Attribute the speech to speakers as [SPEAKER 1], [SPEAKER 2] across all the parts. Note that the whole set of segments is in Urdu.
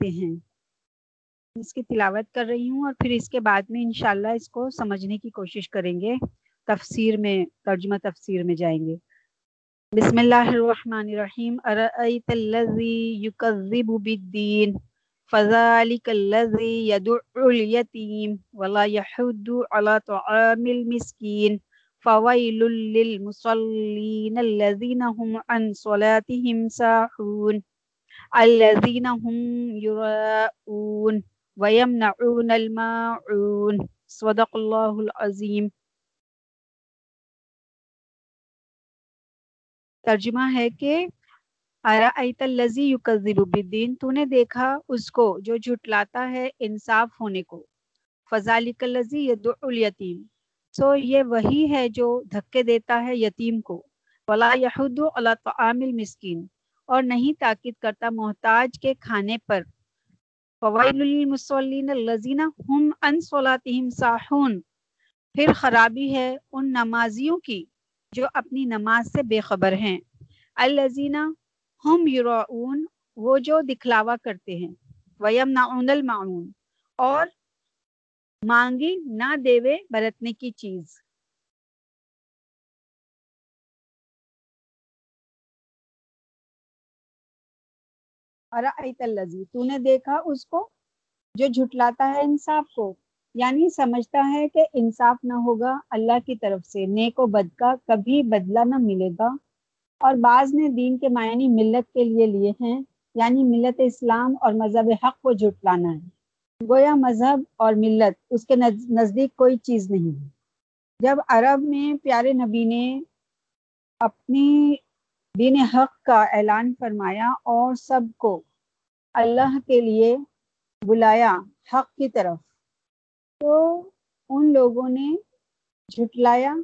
[SPEAKER 1] کرتے ہیں۔ اس کی تلاوت کر رہی ہوں اور پھر اس کے بعد میں انشاءاللہ اس کو سمجھنے کی کوشش کریں گے۔ تفسیر میں، ترجمہ تفسیر میں جائیں گے۔ بسم اللہ الرحمن الرحیم۔ ارأیت الذی یکذب بالدین۔ فذلك الذی یدع الیتیم ولا یحد علی طعام المسکین۔ فویل للمصلین الذین هم عن صلاتهم ساحون الذین هم یراؤون وَيَمْنَعُونَ الْمَاعُونَ. صدق اللہ العظیم ترجمہ ہے کہ ارائیت اللذی یکذب بالدین تو نے دیکھا اس کو جو جھٹلاتا ہے انصاف ہونے کو. فذالک اللذی یدعو الیتیم سو یہ وہی ہے جو دھکے دیتا ہے یتیم کو. ولا یحد علی طعام المسکین. اور نہیں تاکید کرتا محتاج کے کھانے پر۔ فوائل للمصلین الذین هم عن صلاتهم ساحون۔ پھر خرابی ہے ان نمازیوں کی جو اپنی نماز سے بے خبر ہیں۔ الذین هم یراؤون، وہ جو دکھلاوا کرتے ہیں۔ ویمنعون المعون، اور مانگی نہ دیوے برتنے کی چیز۔ الزی تو نے دیکھا اس کو جو جھٹلاتا ہے انصاف کو یعنی سمجھتا ہے کہ انصاف نہ ہوگا اللہ کی طرف سے، نیک و بد کا کبھی بدلہ نہ ملے گا۔ اور بعض نے دین کے معنی ملت کے لیے لیے ہیں یعنی ملت اسلام اور مذہب حق کو جھٹلانا ہے۔ گویا مذہب اور ملت، اس کے نزدیک کوئی چیز نہیں۔ ہے جب عرب میں پیارے نبی نے اپنی دین حق کا اعلان فرمایا اور سب کو اللہ کے لیے بلایا حق کی طرف۔ تو ان لوگوں نے جھٹلایا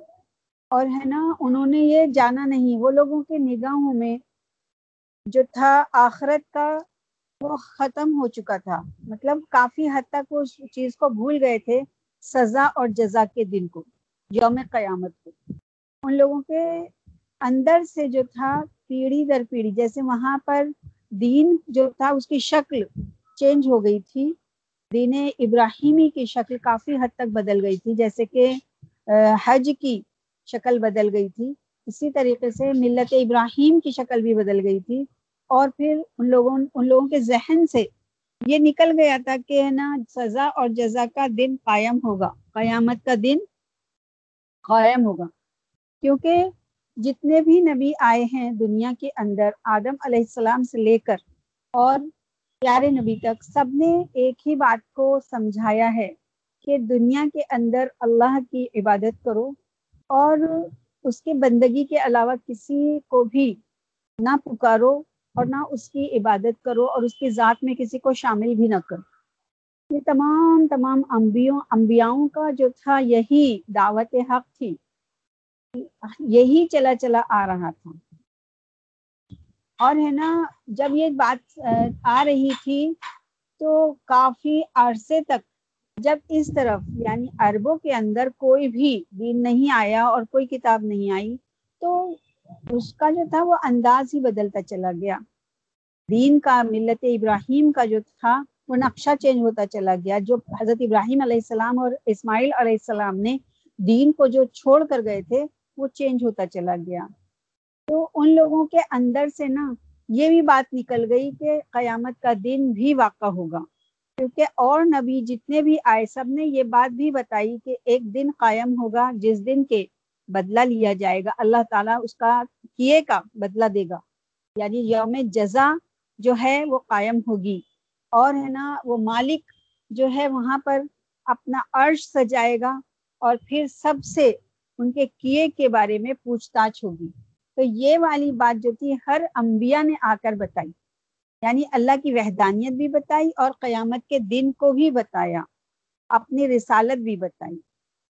[SPEAKER 1] اور ہے نا، انہوں نے یہ جانا نہیں، وہ لوگوں کے نگاہوں میں جو تھا آخرت کا، وہ ختم ہو چکا تھا۔ مطلب کافی حد تک وہ اس چیز کو بھول گئے تھے سزا اور جزا کے دن کو، یوم قیامت کو۔ ان لوگوں کے اندر سے جو تھا پیڑھی در پیڑھی، جیسے وہاں پر دین جو تھا اس کی شکل چینج ہو گئی تھی۔ دین ابراہیمی کی شکل کافی حد تک بدل گئی تھی، جیسے کہ حج کی شکل بدل گئی تھی۔ اسی طریقے سے ملت ابراہیم کی شکل بھی بدل گئی تھی۔ اور پھر ان لوگوں ان لوگوں کے ذہن سے یہ نکل گیا تھا کہ نا، سزا اور جزا کا دن قائم ہوگا۔ قیامت کا دن قائم ہوگا۔ کیونکہ جتنے بھی نبی آئے ہیں دنیا کے اندر، آدم علیہ السلام سے لے کر اور پیارے نبی تک، سب نے ایک ہی بات کو سمجھایا ہے کہ دنیا کے اندر اللہ کی عبادت کرو اور اس کی بندگی کے علاوہ کسی کو بھی نہ پکارو اور نہ اس کی عبادت کرو اور اس کی ذات میں کسی کو شامل بھی نہ کرو۔ یہ تمام تمام انبیوں انبیاؤں کا جو تھا، یہی دعوت حق تھی۔ یہی چلا چلا آ رہا تھا۔ اور ہے نا، جب یہ بات، آ رہی تھی تو کافی عرصے تک جب اس طرف یعنی عربوں کے اندر کوئی بھی دین نہیں آیا اور کوئی کتاب نہیں آئی، تو اس کا جو تھا وہ انداز ہی بدلتا چلا گیا۔ دین کا، ملت ابراہیم کا جو تھا، وہ نقشہ چینج ہوتا چلا گیا۔ جو حضرت ابراہیم علیہ السلام اور اسماعیل علیہ السلام نے دین کو جو چھوڑ کر گئے تھے وہ چینج ہوتا چلا گیا۔ تو ان لوگوں کے اندر سے نا یہ بھی بات نکل گئی کہ قیامت کا دن بھی واقع ہوگا۔ کیونکہ اور نبی جتنے بھی آئے، سب نے یہ بات بھی بتائی کہ ایک دن قائم ہوگا، جس دن کے بدلہ لیا جائے گا، اللہ تعالیٰ اس کا کیے کا بدلہ دے گا۔ یعنی یوم جزا جو ہے، وہ قائم ہوگی۔ اور ہے نا، وہ مالک جو ہے، وہاں پر اپنا عرش سجائے گا اور پھر سب سے ان کے کیے کے بارے میں پوچھ تاچھ ہوگی۔ تو یہ والی بات جو تھی، ہر انبیاء نے آ کر بتائی۔ یعنی اللہ کی وحدانیت بھی بتائی اور قیامت کے دن کو بھی بتایا۔ اپنی رسالت بھی بتائی۔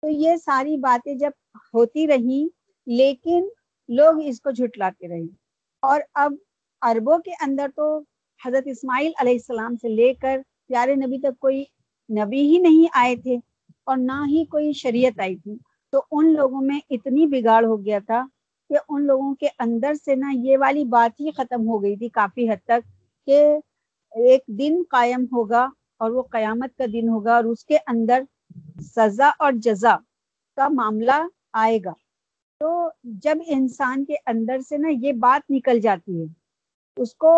[SPEAKER 1] تو یہ ساری باتیں جب ہوتی رہی، لیکن لوگ اس کو جھٹلاتے رہے۔ اور اب عربوں کے اندر تو حضرت اسماعیل علیہ السلام سے لے کر پیارے نبی تک کوئی نبی ہی نہیں آئے تھے اور نہ ہی کوئی شریعت آئی تھی۔ تو ان لوگوں میں اتنی بگاڑ ہو گیا تھا کہ ان لوگوں کے اندر سے نا یہ والی بات ہی ختم ہو گئی تھی کافی حد تک کہ ایک دن قائم ہوگا اور وہ قیامت کا دن ہوگا اور اس کے اندر سزا اور جزا کا معاملہ آئے گا۔ تو جب انسان کے اندر سے نا یہ بات نکل جاتی ہے، اس کو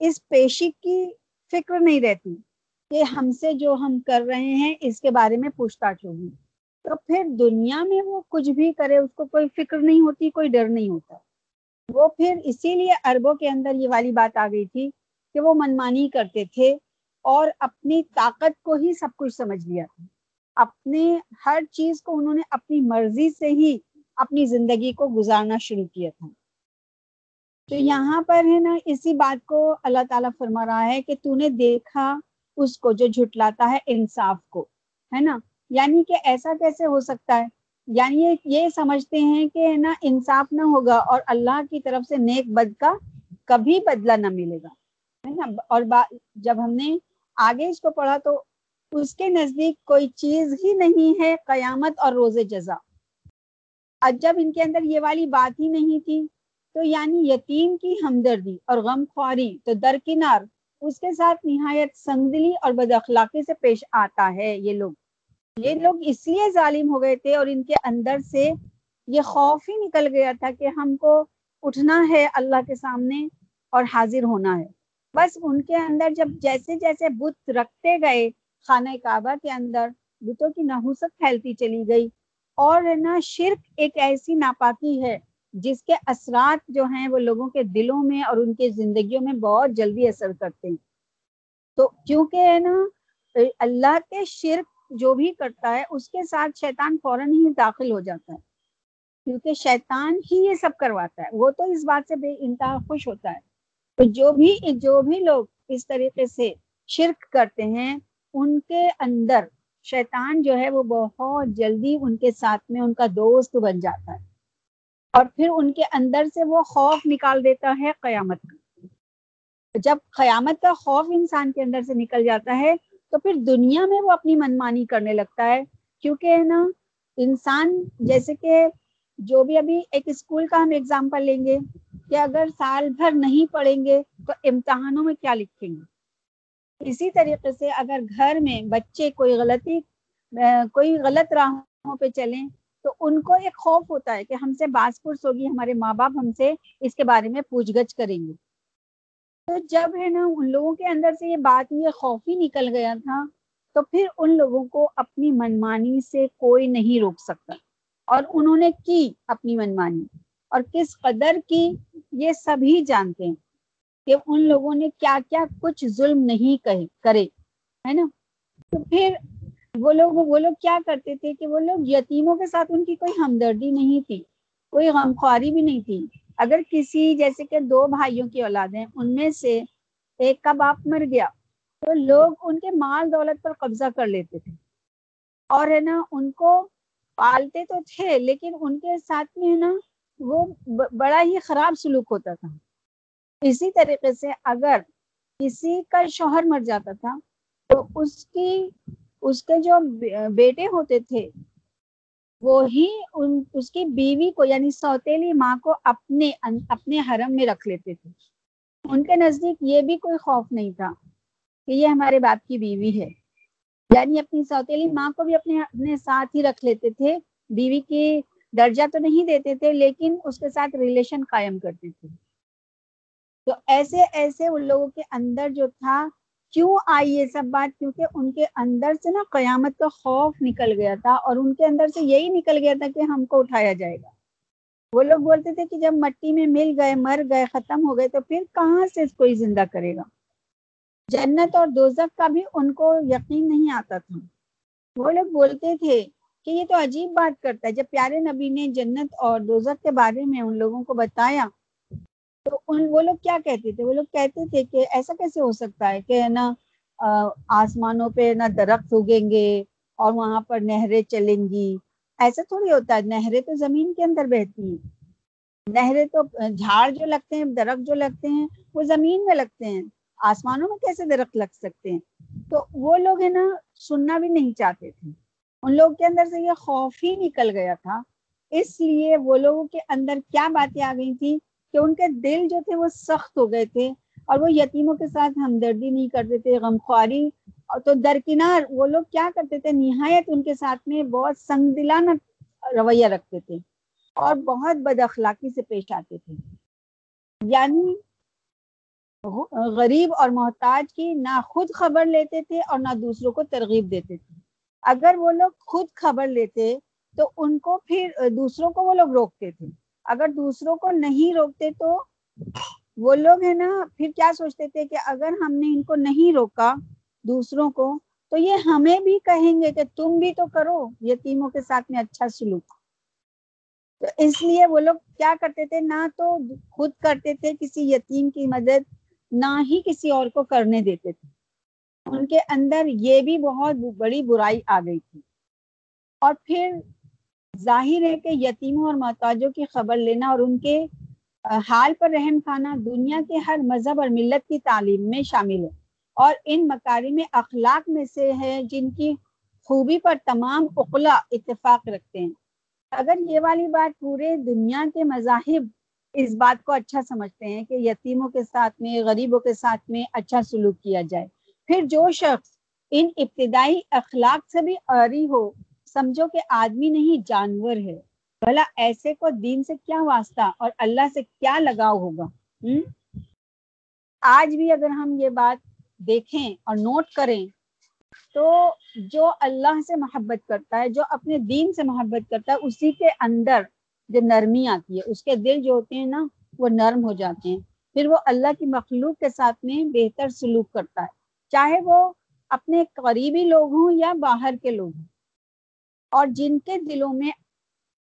[SPEAKER 1] اس پیشی کی فکر نہیں رہتی کہ ہم سے جو ہم کر رہے ہیں اس کے بارے میں پوچھ تاچھ ہوگی۔ تو پھر دنیا میں وہ کچھ بھی کرے اس کو کوئی فکر نہیں ہوتی کوئی ڈر نہیں ہوتا۔ وہ پھر اسی لیے اربوں کے اندر یہ والی بات آ گئی تھی کہ وہ منمانی کرتے تھے اور اپنی طاقت کو ہی سب کچھ سمجھ لیا تھا۔ اپنے ہر چیز کو انہوں نے اپنی مرضی سے ہی اپنی زندگی کو گزارنا شروع کیا تھا۔ تو یہاں پر ہے نا اسی بات کو اللہ تعالیٰ فرما رہا ہے کہ تو نے دیکھا اس کو جو جھٹلاتا ہے انصاف کو ہے نا؟ یعنی کہ ایسا کیسے ہو سکتا ہے؟ یعنی یہ سمجھتے ہیں کہ نا، انصاف نہ ہوگا اور اللہ کی طرف سے نیک بد کا کبھی بدلہ نہ ملے گا۔ ہے نا؟ اور جب ہم نے آگے اس کو پڑھا تو اس کے نزدیک کوئی چیز ہی نہیں ہے قیامت اور روز جزا۔ اب جب ان کے اندر یہ والی بات ہی نہیں تھی تو یعنی یتیم کی ہمدردی اور غم خواری تو درکنار اس کے ساتھ نہایت سنگدلی اور بد اخلاقی سے پیش آتا ہے یہ لوگ۔ یہ لوگ اس لیے ظالم ہو گئے تھے اور ان کے اندر سے یہ خوف ہی نکل گیا تھا کہ ہم کو اٹھنا ہے اللہ کے سامنے اور حاضر ہونا ہے۔ بس ان کے اندر جب جیسے جیسے بت رکھتے گئے خانہ کعبہ کے اندر، بتوں کی نحوست پھیلتی چلی گئی اور نا شرک ایک ایسی ناپاکی ہے جس کے اثرات جو ہیں وہ لوگوں کے دلوں میں اور ان کے زندگیوں میں بہت جلدی اثر کرتے ہیں۔ تو کیونکہ ہے نا، اللہ کے شرک جو بھی کرتا ہے، اس کے ساتھ شیطان فوراً ہی داخل ہو جاتا ہے۔ کیونکہ شیطان ہی یہ سب کرواتا ہے۔ وہ تو اس بات سے بے انتہا خوش ہوتا ہے۔ تو جو بھی جو بھی لوگ اس طریقے سے شرک کرتے ہیں، ان کے اندر شیطان جو ہے، وہ بہت جلدی ان کے ساتھ میں ان کا دوست بن جاتا ہے۔ اور پھر ان کے اندر سے وہ خوف نکال دیتا ہے قیامت کا۔ جب قیامت کا خوف انسان کے اندر سے نکل جاتا ہے تو پھر دنیا میں وہ اپنی منمانی کرنے لگتا ہے۔ کیونکہ نا، انسان جیسے کہ جو بھی ابھی ایک اسکول کا ہم ایگزامپل لیں گے کہ اگر سال بھر نہیں پڑھیں گے تو امتحانوں میں کیا لکھیں گے؟ اسی طریقے سے اگر گھر میں بچے کوئی غلطی، کوئی غلط راہوں پہ چلیں تو ان کو ایک خوف ہوتا ہے کہ ہم سے باس پرس ہوگی، ہمارے ماں باپ ہم سے اس کے بارے میں پوچھ گچھ کریں گے۔ تو جب ہے نا ان لوگوں کے اندر سے یہ بات یہ خوف ہی نکل گیا تھا، تو پھر ان لوگوں کو اپنی منمانی سے کوئی نہیں روک سکتا۔ اور انہوں نے کی اپنی منمانی؟ اور کس قدر کی؟ یہ سبھی جانتے ہیں کہ ان لوگوں نے کیا کیا کچھ ظلم نہیں کہے، کرے، ہے نا؟ تو پھر وہ لوگ وہ لوگ کیا کرتے تھے کہ وہ لوگ یتیموں کے ساتھ ان کی کوئی ہمدردی نہیں تھی، کوئی غمخواری بھی نہیں تھی۔ اگر کسی جیسے کہ دو بھائیوں کی اولاد ہیں، ان میں سے ایک کا باپ مر گیا، تو لوگ ان کے مال دولت پر قبضہ کر لیتے تھے۔ اور ہے نا، ان کو پالتے تو تھے، لیکن ان کے ساتھ میں ہے نا، وہ بڑا ہی خراب سلوک ہوتا تھا۔ اسی طریقے سے اگر کسی کا شوہر مر جاتا تھا، تو اس کی، اس کے جو بیٹے ہوتے تھے وہی ان، اس کی بیوی کو یعنی سوتیلی ماں کو اپنے اپنے حرم میں رکھ لیتے تھے۔ ان کے نزدیک یہ بھی کوئی خوف نہیں تھا کہ یہ ہمارے باپ کی بیوی ہے۔ یعنی اپنی سوتیلی ماں کو بھی اپنے اپنے ساتھ ہی رکھ لیتے تھے۔ بیوی کی درجہ تو نہیں دیتے تھے، لیکن اس کے ساتھ ریلیشن قائم کرتے تھے۔ تو ایسے ایسے ان لوگوں کے اندر جو تھا کیوں آئی یہ سب بات؟ کیونکہ ان کے اندر سے نا قیامت کا خوف نکل گیا تھا اور ان کے اندر سے یہی نکل گیا تھا کہ ہم کو اٹھایا جائے گا۔ وہ لوگ بولتے تھے کہ جب مٹی میں مل گئے، مر گئے، ختم ہو گئے، تو پھر کہاں سے اس کوئی زندہ کرے گا؟ جنت اور دوزک کا بھی ان کو یقین نہیں آتا تھا۔ وہ لوگ بولتے تھے کہ یہ تو عجیب بات کرتا ہے۔ جب پیارے نبی نے جنت اور دوزک کے بارے میں ان لوگوں کو بتایا تو ان وہ لوگ کیا کہتے تھے؟ وہ لوگ کہتے تھے کہ ایسا کیسے ہو سکتا ہے کہ نا آسمانوں پہ نہ درخت اگیں گے اور وہاں پر نہریں چلیں گی۔ ایسا تھوڑی ہوتا ہے، نہریں تو زمین کے اندر بہتی ہیں۔ نہریں تو جھاڑ جو لگتے ہیں، درخت جو لگتے ہیں، وہ زمین میں لگتے ہیں۔ آسمانوں میں کیسے درخت لگ سکتے ہیں؟ تو وہ لوگ ہے نا سننا بھی نہیں چاہتے تھے۔ ان لوگ کے اندر سے یہ خوف ہی نکل گیا تھا۔ اس لیے وہ لوگوں کے اندر کیا باتیں آ گئی تھی کہ ان کے دل جو تھے وہ سخت ہو گئے تھے اور وہ یتیموں کے ساتھ ہمدردی نہیں کرتے تھے، غمخواری تو درکنار، وہ لوگ کیا کرتے تھے؟ نہایت ان کے ساتھ میں بہت سنگ دلانہ رویہ رکھتے تھے اور بہت بد اخلاقی سے پیش آتے تھے۔ یعنی غریب اور محتاج کی نہ خود خبر لیتے تھے اور نہ دوسروں کو ترغیب دیتے تھے۔ اگر وہ لوگ خود خبر لیتے تو ان کو پھر دوسروں کو وہ لوگ روکتے تھے۔ اگر دوسروں کو نہیں روکتے تو وہ لوگ ہے نا، پھر کیا سوچتے تھے کہ اگر ہم نے ان کو نہیں روکا دوسروں کو، تو یہ ہمیں بھی کہیں گے کہ تم بھی تو کرو، یتیموں کے ساتھ میں اچھا سلوک۔ تو اس لیے وہ لوگ کیا کرتے تھے، نہ تو خود کرتے تھے کسی یتیم کی مدد، نہ ہی کسی اور کو کرنے دیتے تھے۔ ان کے اندر یہ بھی بہت بڑی برائی آ گئی تھی۔ اور پھر ظاہر ہے کہ یتیموں اور محتاجوں کی خبر لینا اور ان کے حال پر رحم کھانا دنیا کے ہر مذہب اور ملت کی تعلیم میں شامل ہے۔ اور ان مکاری میں اخلاق میں سے ہے جن کی خوبی پر تمام اقلا اتفاق رکھتے ہیں۔ اگر یہ والی بات پورے دنیا کے مذاہب اس بات کو اچھا سمجھتے ہیں کہ یتیموں کے ساتھ میں، غریبوں کے ساتھ میں اچھا سلوک کیا جائے۔ پھر جو شخص ان ابتدائی اخلاق سے بھی عری ہو سمجھو کہ آدمی نہیں، جانور ہے۔ بھلا ایسے کو دین سے کیا واسطہ اور اللہ سے کیا لگاؤ ہوگا؟ آج بھی اگر ہم یہ بات دیکھیں اور نوٹ کریں تو جو اللہ سے محبت کرتا ہے، جو اپنے دین سے محبت کرتا ہے، اسی کے اندر جو نرمی آتی ہے، اس کے دل جو ہوتے ہیں نا، وہ نرم ہو جاتے ہیں۔ پھر وہ اللہ کی مخلوق کے ساتھ میں بہتر سلوک کرتا ہے۔ چاہے وہ اپنے قریبی لوگ ہوں یا باہر کے لوگ ہوں۔ اور جن کے دلوں میں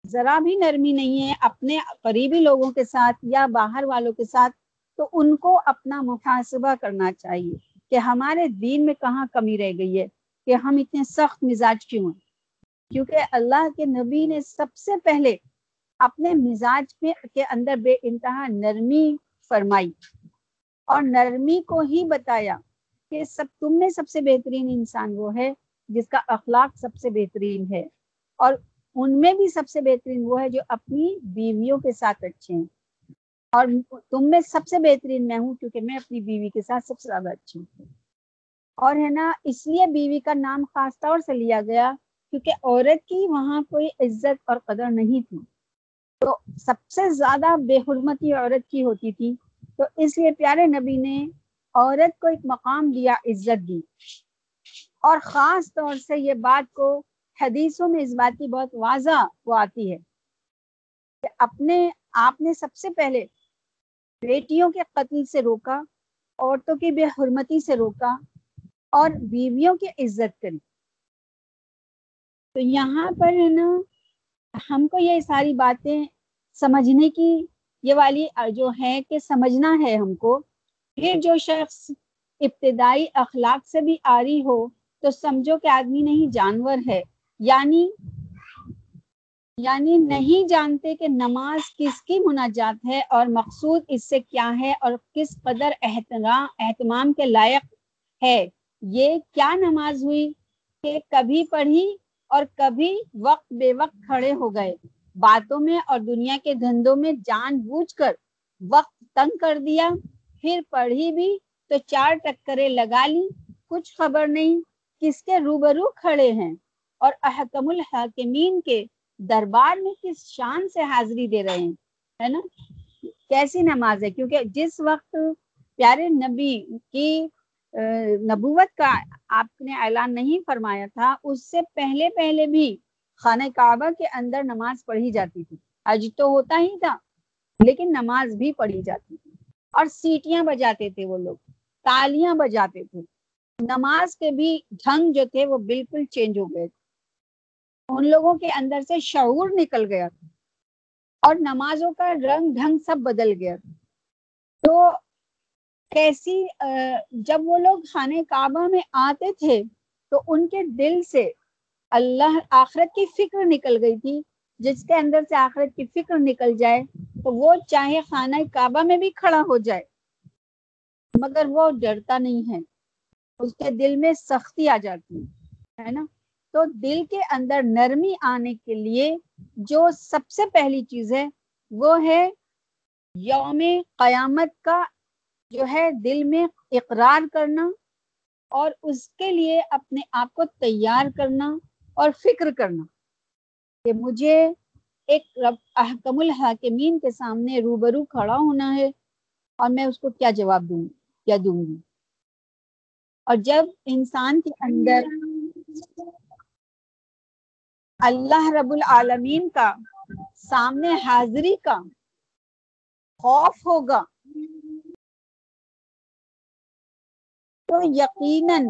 [SPEAKER 1] ذرا بھی نرمی نہیں ہے، اپنے قریبی لوگوں کے ساتھ یا باہر والوں کے ساتھ، تو ان کو اپنا محاسبہ کرنا چاہیے کہ ہمارے دین میں کہاں کمی رہ گئی ہے، کہ ہم اتنے سخت مزاج کیوں ہیں؟ کیونکہ اللہ کے نبی نے سب سے پہلے اپنے مزاج کے اندر بے انتہا نرمی فرمائی اور نرمی کو ہی بتایا کہ سب، تم میں سب سے بہترین انسان وہ ہے جس کا اخلاق سب سے بہترین ہے۔ اور ان میں بھی سب سے بہترین وہ ہے جو اپنی بیویوں کے ساتھ اچھے ہیں۔ اور تم میں سب سے بہترین میں ہوں کیونکہ میں اپنی بیوی کے ساتھ سب سے زیادہ اچھی ہوں۔ اور ہے نا، اس لیے بیوی کا نام خاص طور سے لیا گیا کیونکہ عورت کی وہاں کوئی عزت اور قدر نہیں تھی۔ تو سب سے زیادہ بے حرمتی عورت کی ہوتی تھی۔ تو اس لیے پیارے نبی نے عورت کو ایک مقام دیا، عزت دی۔ اور خاص طور سے یہ بات کو حدیثوں میں اس بات کی بہت واضح وہ آتی ہے کہ اپنے آپ نے سب سے پہلے بیٹیوں کے قتل سے روکا، عورتوں کی بے حرمتی سے روکا اور بیویوں کی عزت کری۔ تو یہاں پر ہے نا، ہم کو یہ ساری باتیں سمجھنے کی یہ والی جو ہے کہ سمجھنا ہے ہم کو۔ پھر جو شخص ابتدائی اخلاق سے بھی آری ہو تو سمجھو کہ آدمی نہیں جانور ہے۔ یعنی یعنی نہیں جانتے کہ نماز کس کی مناجات ہے اور مقصود اس سے کیا ہے اور کس قدر اہتمام کے لائق ہے۔ یہ کیا نماز ہوئی کہ کبھی پڑھی اور کبھی وقت بے وقت کھڑے ہو گئے۔ باتوں میں اور دنیا کے دھندوں میں جان بوجھ کر وقت تنگ کر دیا۔ پھر پڑھی بھی تو چار ٹکرے لگا لی۔ کچھ خبر نہیں۔ کس کے روبرو کھڑے ہیں اور احکم الحاکمین کے دربار میں کس شان سے حاضری دے رہے ہیں، ہے نا؟ کیسی نماز ہے؟ کیونکہ جس وقت پیارے نبی کی نبوت کا آپ نے اعلان نہیں فرمایا تھا، اس سے پہلے پہلے بھی خانہ کعبہ کے اندر نماز پڑھی جاتی تھی۔ حج تو ہوتا ہی تھا، لیکن نماز بھی پڑھی جاتی تھی۔ اور سیٹیاں بجاتے تھے وہ لوگ، تالیاں بجاتے تھے۔ نماز کے بھی ڈھنگ جو تھے وہ بالکل چینج ہو گئے تھے۔ ان لوگوں کے اندر سے شعور نکل گیا تھا۔ اور نمازوں کا رنگ ڈھنگ سب بدل گیا تھا۔ تو کیسی جب وہ لوگ خانہ کعبہ میں آتے تھے، تو ان کے دل سے اللہ آخرت کی فکر نکل گئی تھی۔ جس کے اندر سے آخرت کی فکر نکل جائے، تو وہ چاہے خانہ کعبہ میں بھی کھڑا ہو جائے۔ مگر وہ ڈرتا نہیں ہے۔ اس کے دل میں سختی آ جاتی ہے نا؟ تو دل کے اندر نرمی آنے کے لیے جو سب سے پہلی چیز ہے، وہ ہے یوم قیامت کا جو ہے دل میں اقرار کرنا اور اس کے لیے اپنے آپ کو تیار کرنا اور فکر کرنا۔ کہ مجھے ایک رب، احکم الحاکمین کے سامنے روبرو کھڑا ہونا ہے اور میں اس کو کیا جواب دوں، کیا دوں گی؟ اور جب انسان کے اندر اللہ رب العالمین کا سامنے حاضری کا خوف ہوگا، تو یقیناً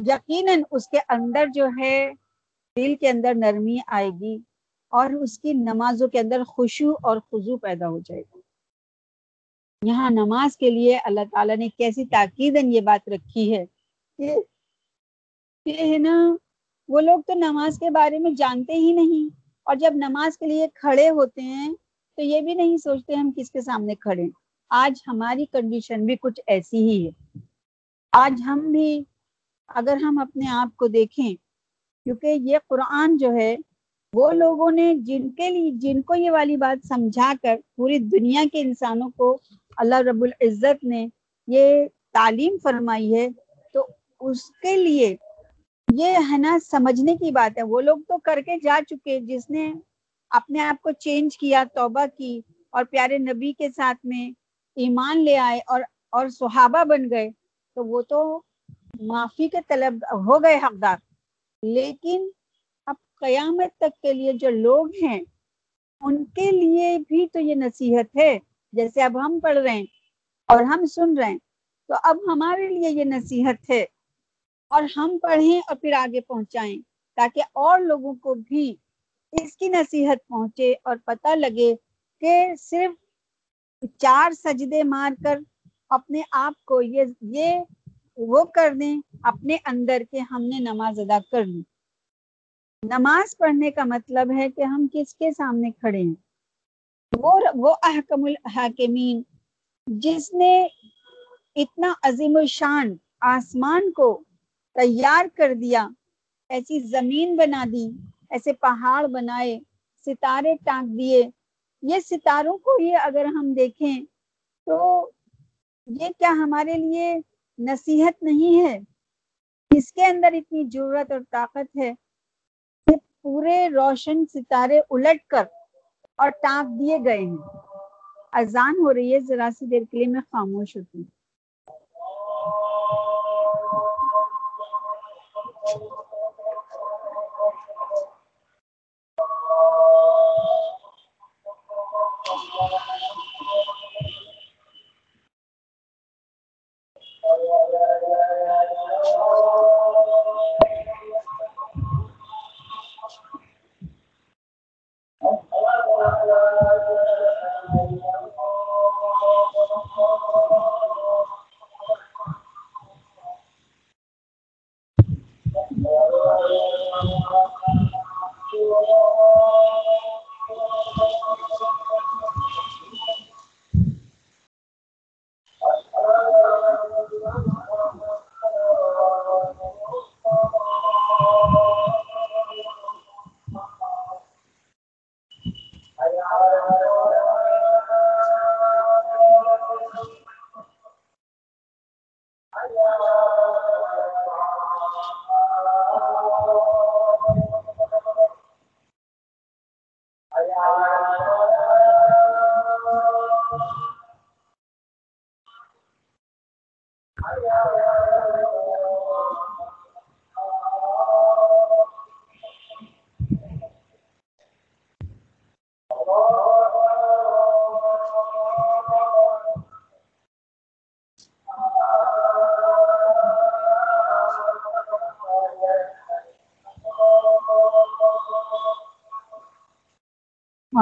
[SPEAKER 1] یقیناً اس کے اندر جو ہے دل کے اندر نرمی آئے گی اور اس کی نمازوں کے اندر خوشو اور خضو پیدا ہو جائے گا۔ یہاں نماز کے لیے اللہ تعالیٰ نے کیسی تاکید یہ بات رکھی ہے کہ ہے نا، وہ لوگ تو نماز کے بارے میں جانتے ہی نہیں۔ اور جب نماز کے لیے کھڑے ہوتے ہیں تو یہ بھی نہیں سوچتے ہم کس کے سامنے کھڑے آج ہماری کنڈیشن بھی کچھ ایسی ہی ہے۔ آج ہم بھی اگر ہم اپنے آپ کو دیکھیں، کیونکہ یہ قرآن جو ہے وہ لوگوں نے جن کے لیے جن کو یہ والی بات سمجھا کر پوری دنیا کے انسانوں کو اللہ رب العزت نے یہ تعلیم فرمائی ہے، تو اس کے لیے یہ ہے نا سمجھنے کی بات ہے۔ وہ لوگ تو کر کے جا چکے جس نے اپنے آپ کو چینج کیا، توبہ کی اور پیارے نبی کے ساتھ میں ایمان لے آئے اور اور صحابہ بن گئے۔ تو وہ تو معافی کے طلب ہو گئے حقدار۔ لیکن قیامت تک کے لیے جو لوگ ہیں، ان کے لیے بھی تو یہ نصیحت ہے۔ جیسے اب ہم پڑھ رہے ہیں اور ہم سن رہے ہیں، تو اب ہمارے لیے یہ نصیحت ہے۔ اور ہم پڑھیں اور پھر آگے پہنچائیں، تاکہ اور لوگوں کو بھی اس کی نصیحت پہنچے اور پتہ لگے کہ صرف چار سجدے مار کر اپنے آپ کو یہ یہ وہ کر دیں، اپنے اندر کے ہم نے نماز ادا کر لی۔ نماز پڑھنے کا مطلب ہے کہ ہم کس کے سامنے کھڑے ہیں؟ وہ وہ احکم الحاکمین، جس نے اتنا عظیم الشان آسمان کو تیار کر دیا، ایسی زمین بنا دی، ایسے پہاڑ بنائے، ستارے ٹانک دیے۔ یہ ستاروں کو یہ اگر ہم دیکھیں تو یہ کیا ہمارے لیے نصیحت نہیں ہے؟ اس کے اندر اتنی ضرورت اور طاقت ہے؟ پورے روشن ستارے الٹ کر اور ٹانک دیے گئے ہیں۔ اذان ہو رہی ہے، ذرا سی دیر کے لیے میں خاموش ہوتی ہوں۔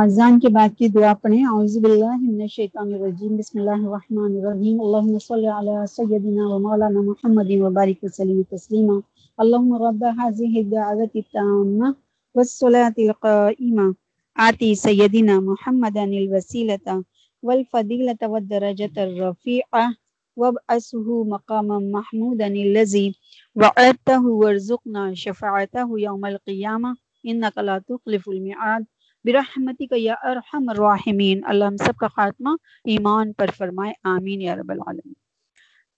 [SPEAKER 1] اذان کے بعد کی دعا پڑھیں۔ اعوذ باللہ من الشیطان الرجیم۔ بسم اللہ الرحمن الرحیم۔ اللہم صلی علی سیدنا و مولانا محمد و بارک وسلم تسلیما۔ اللہم رب هذه الدعوة التامة والصلاة القائمة آتی سیدنا محمد الوسیلة والفضیلة والدرجة الرفیعة وابعثه مقاما محمودا الذي وعدته وارزقنا شفاعته يوم القيامة إنك لا تخلف الميعاد برحمتی کا یا ارحم الراحمین۔ اللہ ہم سب کا خاتمہ ایمان پر فرمائے، آمین یا رب العالمین۔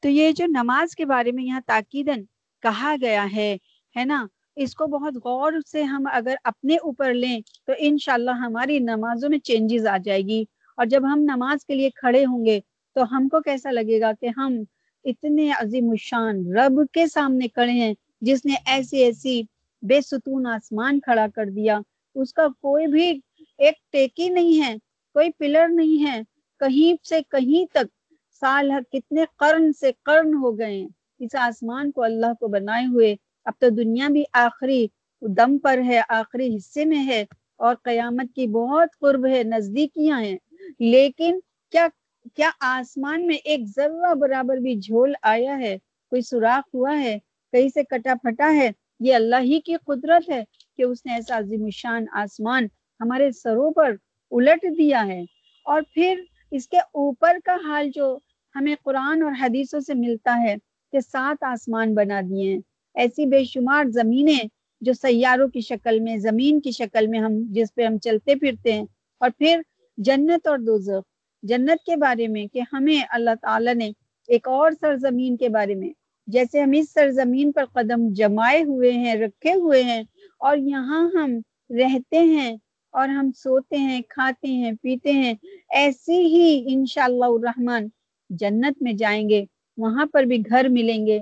[SPEAKER 1] تو یہ جو نماز کے بارے میں یہاں تاکیدن کہا گیا ہے ہے نا؟ اس کو بہت غور سے ہم اگر اپنے اوپر لیں تو انشاءاللہ ہماری نمازوں میں چینجز آ جائے گی۔ اور جب ہم نماز کے لیے کھڑے ہوں گے تو ہم کو کیسا لگے گا کہ ہم اتنے عظیم الشان رب کے سامنے کھڑے ہیں، جس نے ایسی ایسی بے ستون آسمان کھڑا کر دیا۔ اس کا کوئی بھی ایک ٹیکی نہیں ہے، کوئی پلر نہیں ہے۔ کہیں سے کہیں تک سال کتنے قرن سے قرن ہو گئے ہیں۔ اس آسمان کو اللہ کو بنائے ہوئے اب تو دنیا بھی آخری دم پر ہے، آخری حصے میں ہے۔ اور قیامت کی بہت قرب ہے، نزدیکیاں ہیں۔ لیکن کیا کیا آسمان میں ایک ذرہ برابر بھی جھول آیا ہے؟ کوئی سوراخ ہوا ہے؟ کہیں سے کٹا پھٹا ہے؟ یہ اللہ ہی کی قدرت ہے۔ کہ اس نے ایسا عظیم الشان آسمان ہمارے سروں پر الٹ دیا ہے۔ اور پھر اس کے اوپر کا حال جو ہمیں قرآن اور حدیثوں سے ملتا ہے کہ سات آسمان بنا دیے ہیں۔ ایسی بے شمار زمینیں جو سیاروں کی شکل میں، زمین کی شکل میں ہم، جس پہ ہم چلتے پھرتے ہیں۔ اور پھر جنت اور دوزخ۔ جنت کے بارے میں کہ ہمیں اللہ تعالیٰ نے ایک اور سرزمین کے بارے میں جیسے ہم اس سرزمین پر قدم جمائے ہوئے ہیں، رکھے ہوئے ہیں، اور یہاں ہم رہتے ہیں اور ہم سوتے ہیں، کھاتے ہیں، پیتے ہیں ایسی ہی انشاءاللہ الرحمن جنت میں جائیں گے، وہاں پر بھی گھر ملیں گے،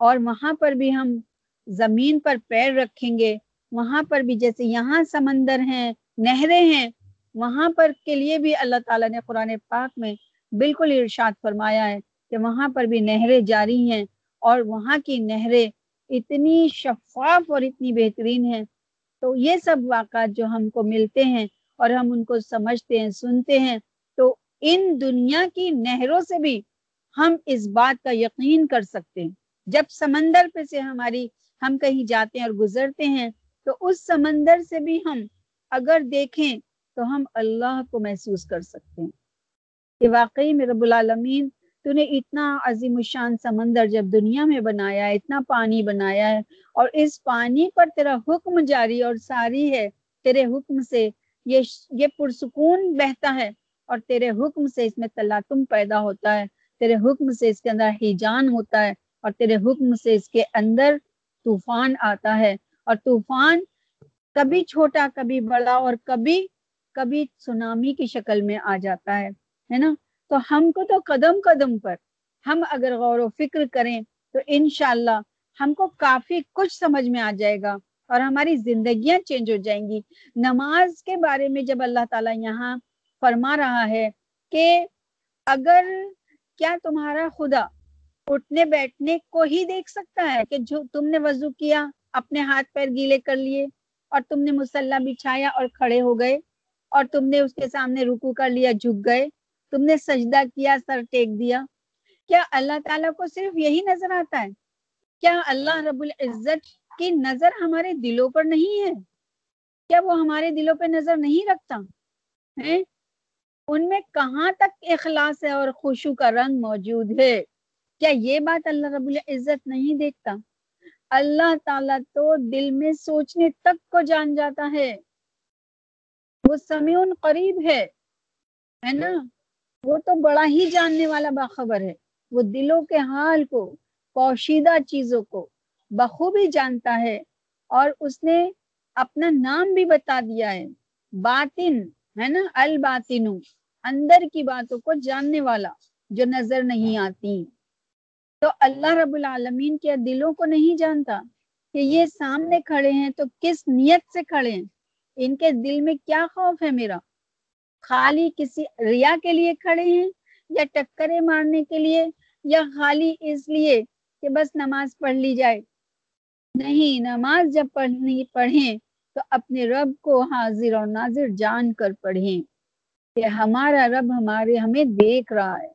[SPEAKER 1] اور وہاں پر بھی ہم زمین پر پیر رکھیں گے، وہاں پر بھی جیسے یہاں سمندر ہیں، نہریں ہیں، وہاں پر کے لیے بھی اللہ تعالیٰ نے قرآن پاک میں بالکل ارشاد فرمایا ہے کہ وہاں پر بھی نہریں جاری ہیں اور وہاں کی نہریں اتنی شفاف اور اتنی بہترین ہیں۔ تو یہ سب واقعات جو ہم کو ملتے ہیں اور ہم ان کو سمجھتے ہیں، سنتے ہیں، تو ان دنیا کی نہروں سے بھی ہم اس بات کا یقین کر سکتے ہیں۔ جب سمندر پہ سے ہماری، ہم کہیں جاتے ہیں اور گزرتے ہیں، تو اس سمندر سے بھی ہم اگر دیکھیں تو ہم اللہ کو محسوس کر سکتے ہیں۔ کہ واقعی میں رب العالمین تو نے اتنا عظیم الشان سمندر جب دنیا میں بنایا ہے، اتنا پانی بنایا ہے، اور اس پانی پر تیرا حکم جاری اور ساری ہے، تیرے حکم سے یہ یہ پرسکون بہتا ہے، اور تیرے حکم سے اس میں تلاتم پیدا ہوتا ہے، تیرے حکم سے اس کے اندر ہیجان ہوتا ہے، اور تیرے حکم سے اس کے اندر طوفان آتا ہے، اور طوفان کبھی چھوٹا، کبھی بڑا، اور کبھی کبھی سونامی کی شکل میں آ جاتا ہے ہے نا؟ تو ہم کو تو قدم قدم پر ہم اگر غور و فکر کریں تو انشاءاللہ ہم کو کافی کچھ سمجھ میں آ جائے گا اور ہماری زندگیاں چینج ہو جائیں گی۔ نماز کے بارے میں جب اللہ تعالیٰ یہاں فرما رہا ہے کہ اگر کیا تمہارا خدا اٹھنے بیٹھنے کو ہی دیکھ سکتا ہے کہ جو تم نے وضو کیا، اپنے ہاتھ پیر گیلے کر لیے اور تم نے مسلح بچھایا اور کھڑے ہو گئے اور تم نے اس کے سامنے رکو کر لیا، جھک گئے تم نے سجدہ کیا، سر ٹیک دیا۔ کیا اللہ تعالیٰ کو صرف یہی نظر آتا ہے؟ کیا اللہ رب العزت کی نظر ہمارے دلوں پر نہیں ہے؟ کیا وہ ہمارے دلوں پہ نظر نہیں رکھتا؟ ہے ان میں کہاں تک اخلاص ہے اور خوشو کا رنگ موجود ہے؟ کیا یہ بات اللہ رب العزت نہیں دیکھتا؟ اللہ تعالیٰ تو دل میں سوچنے تک کو جان جاتا ہے۔ وہ سمیون قریب ہے۔ ہے نا؟ وہ تو بڑا ہی جاننے والا باخبر ہے۔ وہ دلوں کے حال کو، پوشیدہ چیزوں کو بخوبی جانتا ہے اور اس نے اپنا نام بھی بتا دیا ہے۔ باطن، ہے نا؟ الباطن، اندر کی باتوں کو جاننے والا جو نظر نہیں آتی۔ تو اللہ رب العالمین کے دلوں کو نہیں جانتا کہ یہ سامنے کھڑے ہیں تو کس نیت سے کھڑے ہیں؟ ان کے دل میں کیا خوف ہے میرا؟ خالی کسی ریا کے لیے کھڑے ہیں یا ٹکرے مارنے کے لیے یا خالی اس لیے کہ بس نماز پڑھ لی جائے؟ نہیں، نماز جب پڑھنی پڑھیں تو اپنے رب کو حاضر اور ناظر جان کر پڑھیں کہ ہمارا رب ہمارے، ہمیں دیکھ رہا ہے،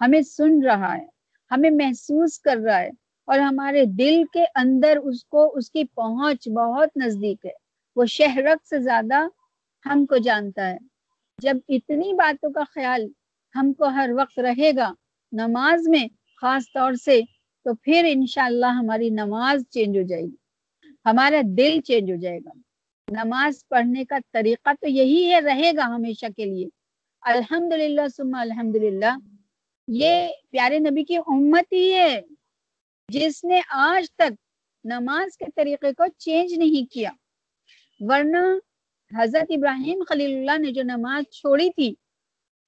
[SPEAKER 1] ہمیں سن رہا ہے، ہمیں محسوس کر رہا ہے اور ہمارے دل کے اندر اس کو، اس کی پہنچ بہت نزدیک ہے۔ وہ شہرک سے زیادہ ہم کو جانتا ہے۔ جب اتنی باتوں کا خیال ہم کو ہر وقت رہے گا نماز میں خاص طور سے، تو پھر انشاءاللہ ہماری نماز چینج ہو جائے گی۔ ہمارا دل چینج ہو جائے گا۔ نماز پڑھنے کا طریقہ تو یہی ہے، رہے گا ہمیشہ کے لیے۔ الحمد للہ سما الحمد للہ یہ پیارے نبی کی امت ہی ہے۔ جس نے آج تک نماز کے طریقے کو چینج نہیں کیا۔ ورنہ حضرت ابراہیم خلیل اللہ نے جو نماز چھوڑی تھی